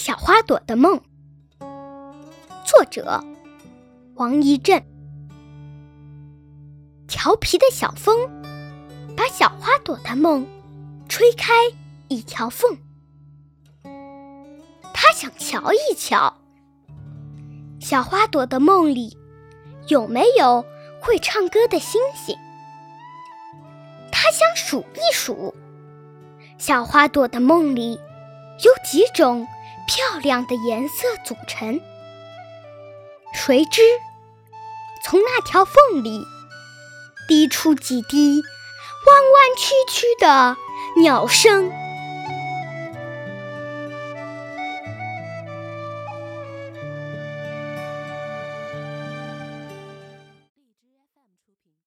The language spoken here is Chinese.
小花朵的梦》，作者王一震。调皮的小风把小花朵的梦吹开一条缝，他想瞧一瞧，小花朵的梦里有没有会唱歌的星星。他想数一数，小花朵的梦里有几种漂亮的颜色组成。谁知从那条缝里滴出几滴弯弯曲曲的鸟声。